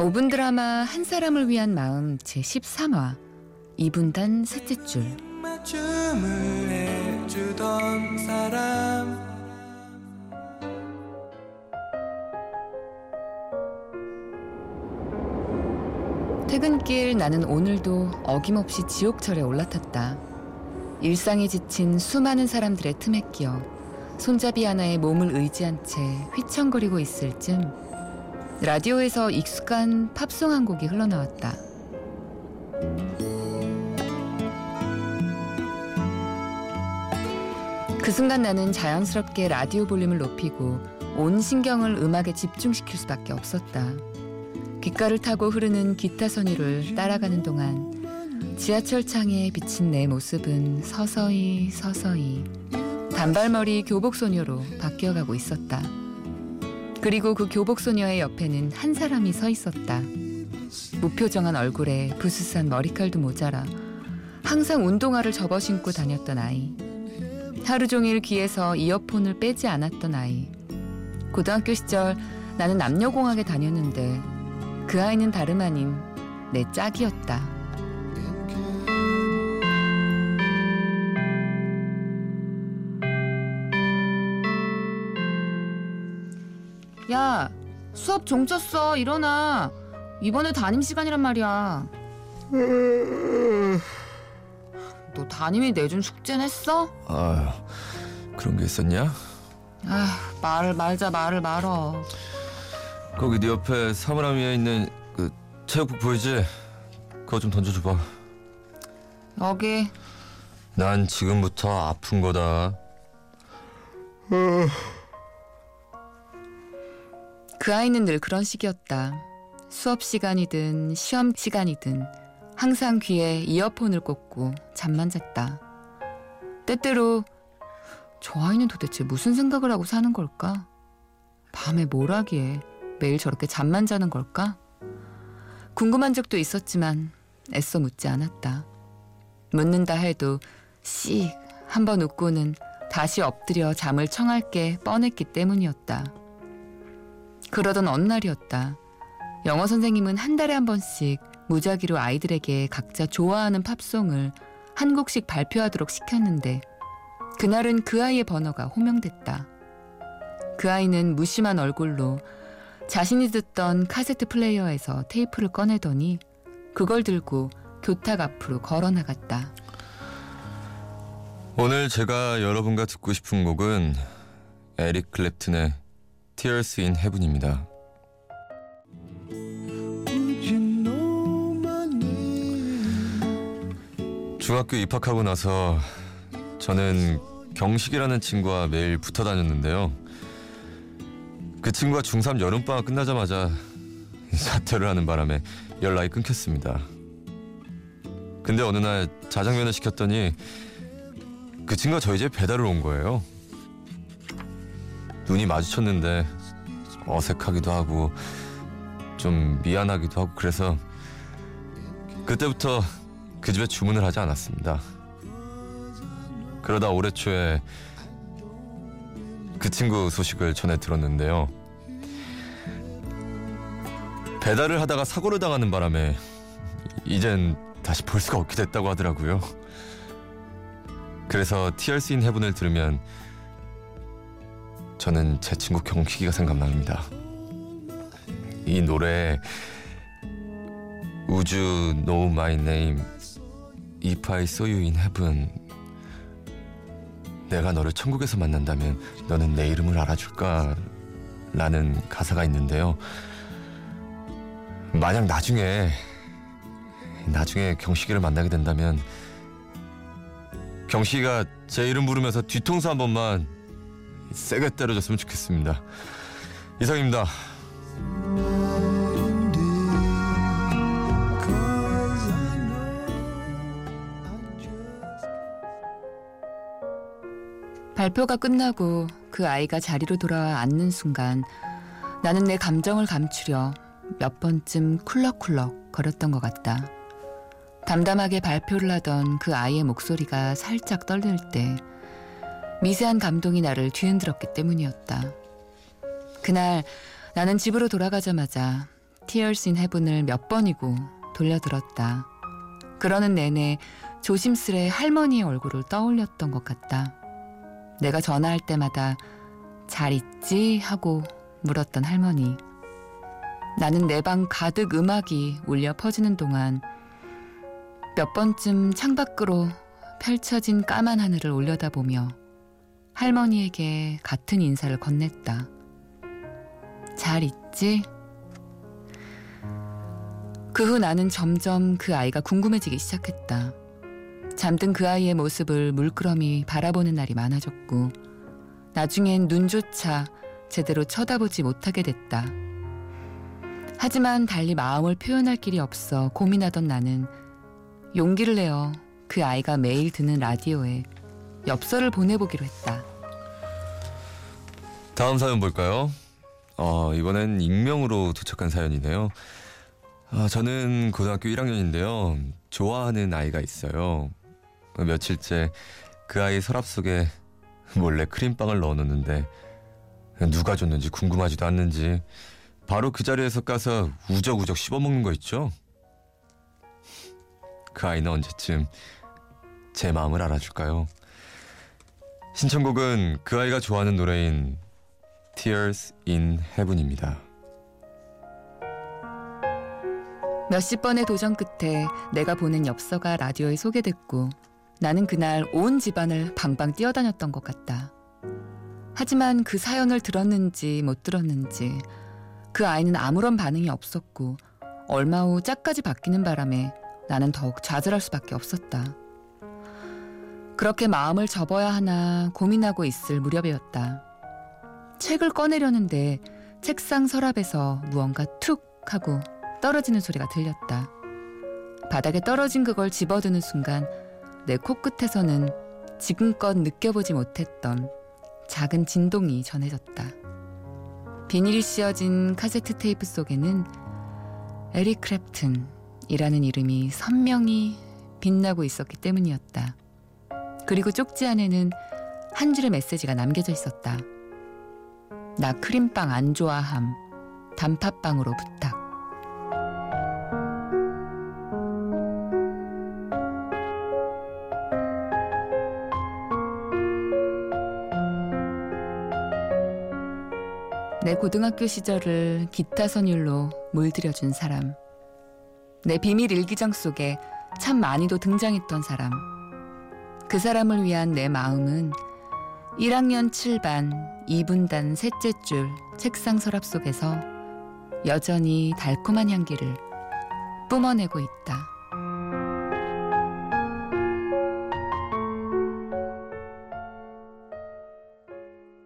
5분 드라마 한 사람을 위한 마음 제 13화 2분단 셋째 줄 퇴근길 나는 오늘도 어김없이 지옥철에 올라탔다. 일상에 지친 수많은 사람들의 틈에 끼어 손잡이 하나에 몸을 의지한 채 휘청거리고 있을 쯤 라디오에서 익숙한 팝송 한 곡이 흘러나왔다. 그 순간 나는 자연스럽게 라디오 볼륨을 높이고 온 신경을 음악에 집중시킬 수밖에 없었다. 귓가를 타고 흐르는 기타 선율을 따라가는 동안 지하철 창에 비친 내 모습은 서서히 서서히 단발머리 교복 소녀로 바뀌어가고 있었다. 그리고 그 교복 소녀의 옆에는 한 사람이 서 있었다. 무표정한 얼굴에 부스스한 머리칼도 모자라 항상 운동화를 접어 신고 다녔던 아이. 하루 종일 귀에서 이어폰을 빼지 않았던 아이. 고등학교 시절 나는 남녀공학에 다녔는데 그 아이는 다름 아닌 내 짝이었다. 야, 수업 종쳤어. 일어나. 이번에 담임 시간이란 말이야. 너 담임이 내준 숙제는 했어? 아, 그런 게 있었냐? 아, 말을 말자 말을 말어. 거기 네 옆에 사물함 위에 있는 그 체육복 보이지? 그거 좀 던져줘봐. 여기. 난 지금부터 아픈 거다. 그 아이는 늘 그런 식이었다. 수업 시간이든 시험 시간이든 항상 귀에 이어폰을 꽂고 잠만 잤다. 때때로 저 아이는 도대체 무슨 생각을 하고 사는 걸까? 밤에 뭘 하기에 매일 저렇게 잠만 자는 걸까? 궁금한 적도 있었지만 애써 묻지 않았다. 묻는다 해도 씩 한 번 웃고는 다시 엎드려 잠을 청할 게 뻔했기 때문이었다. 그러던 어느 날이었다. 영어 선생님은 한 달에 한 번씩 무작위로 아이들에게 각자 좋아하는 팝송을 한 곡씩 발표하도록 시켰는데 그날은 그 아이의 번호가 호명됐다. 그 아이는 무심한 얼굴로 자신이 듣던 카세트 플레이어에서 테이프를 꺼내더니 그걸 들고 교탁 앞으로 걸어 나갔다. 오늘 제가 여러분과 듣고 싶은 곡은 에릭 클랩튼의 Tears in Heaven입니다. 중학교 입학하고 나서 저는 경식이라는 친구와 매일 붙어 다녔는데요. 그 친구가 중3 여름방학 끝나자마자 사퇴를 하는 바람에 연락이 끊겼습니다. 근데 어느 날 자장면을 시켰더니 그 친구가 저희 집에 배달을 온 거예요. 눈이 마주쳤는데 어색하기도 하고 좀 미안하기도 하고 그래서 그때부터 그 집에 주문을 하지 않았습니다. 그러다 올해 초에 그 친구 소식을 전해 들었는데요. 배달을 하다가 사고를 당하는 바람에 이젠 다시 볼 수가 없게 됐다고 하더라고요. 그래서 in Heaven을 들으면 저는 제 친구 경식이가 생각납니다. 이 노래 you know my name if I saw you in heaven 내가 너를 천국에서 만난다면 너는 내 이름을 알아줄까? 라는 가사가 있는데요. 만약 나중에 나중에 경식이를 만나게 된다면 경식이가 제 이름 부르면서 뒤통수 한 번만 세게 때려줬으면 좋겠습니다. 이상입니다. 발표가 끝나고 그 아이가 자리로 돌아와 앉는 순간 나는 내 감정을 감추려 몇 번쯤 쿨럭쿨럭 거렸던 것 같다. 담담하게 발표를 하던 그 아이의 목소리가 살짝 떨릴 때 미세한 감동이 나를 뒤흔들었기 때문이었다. 그날 나는 집으로 돌아가자마자 Tears in Heaven을 몇 번이고 돌려들었다. 그러는 내내 조심스레 할머니의 얼굴을 떠올렸던 것 같다. 내가 전화할 때마다 잘 있지? 하고 물었던 할머니. 나는 내 방 가득 음악이 울려 퍼지는 동안 몇 번쯤 창밖으로 펼쳐진 까만 하늘을 올려다보며 할머니에게 같은 인사를 건넸다. 잘 있지? 그 후 나는 점점 그 아이가 궁금해지기 시작했다. 잠든 그 아이의 모습을 물끄러미 바라보는 날이 많아졌고, 나중엔 눈조차 제대로 쳐다보지 못하게 됐다. 하지만 달리 마음을 표현할 길이 없어 고민하던 나는 용기를 내어 그 아이가 매일 듣는 라디오에 엽서를 보내보기로 했다. 다음 사연 볼까요? 어, 이번엔 익명으로 도착한 사연이네요. 아, 저는 고등학교 1학년인데요. 좋아하는 아이가 있어요. 며칠째 그 아이 서랍 속에 몰래 크림빵을 넣어놓는데 누가 줬는지 궁금하지도 않는지 바로 그 자리에서 까서 우적우적 씹어먹는 거 있죠? 그 아이는 언제쯤 제 마음을 알아줄까요? 신청곡은 그 아이가 좋아하는 노래인 Tears in Heaven입니다. 몇십 번의 도전 끝에 내가 보낸 엽서가 라디오에 소개됐고 나는 그날 온 집안을 방방 뛰어다녔던 것 같다. 하지만 그 사연을 들었는지 못 들었는지 그 아이는 아무런 반응이 없었고 얼마 후 짝까지 바뀌는 바람에 나는 더욱 좌절할 수밖에 없었다. 그렇게 마음을 접어야 하나 고민하고 있을 무렵이었다. 책을 꺼내려는데 책상 서랍에서 무언가 툭 하고 떨어지는 소리가 들렸다. 바닥에 떨어진 그걸 집어드는 순간 내 코끝에서는 지금껏 느껴보지 못했던 작은 진동이 전해졌다. 비닐이 씌어진 카세트 테이프 속에는 에릭 크랩튼이라는 이름이 선명히 빛나고 있었기 때문이었다. 그리고 쪽지 안에는 한 줄의 메시지가 남겨져 있었다. 나 크림빵 안 좋아함. 단팥빵으로 부탁. 내 고등학교 시절을 기타 선율로 물들여준 사람. 내 비밀 일기장 속에 참 많이도 등장했던 사람. 그 사람을 위한 내 마음은 1학년 7반 2분단 셋째 줄 책상 서랍 속에서 여전히 달콤한 향기를 뿜어내고 있다.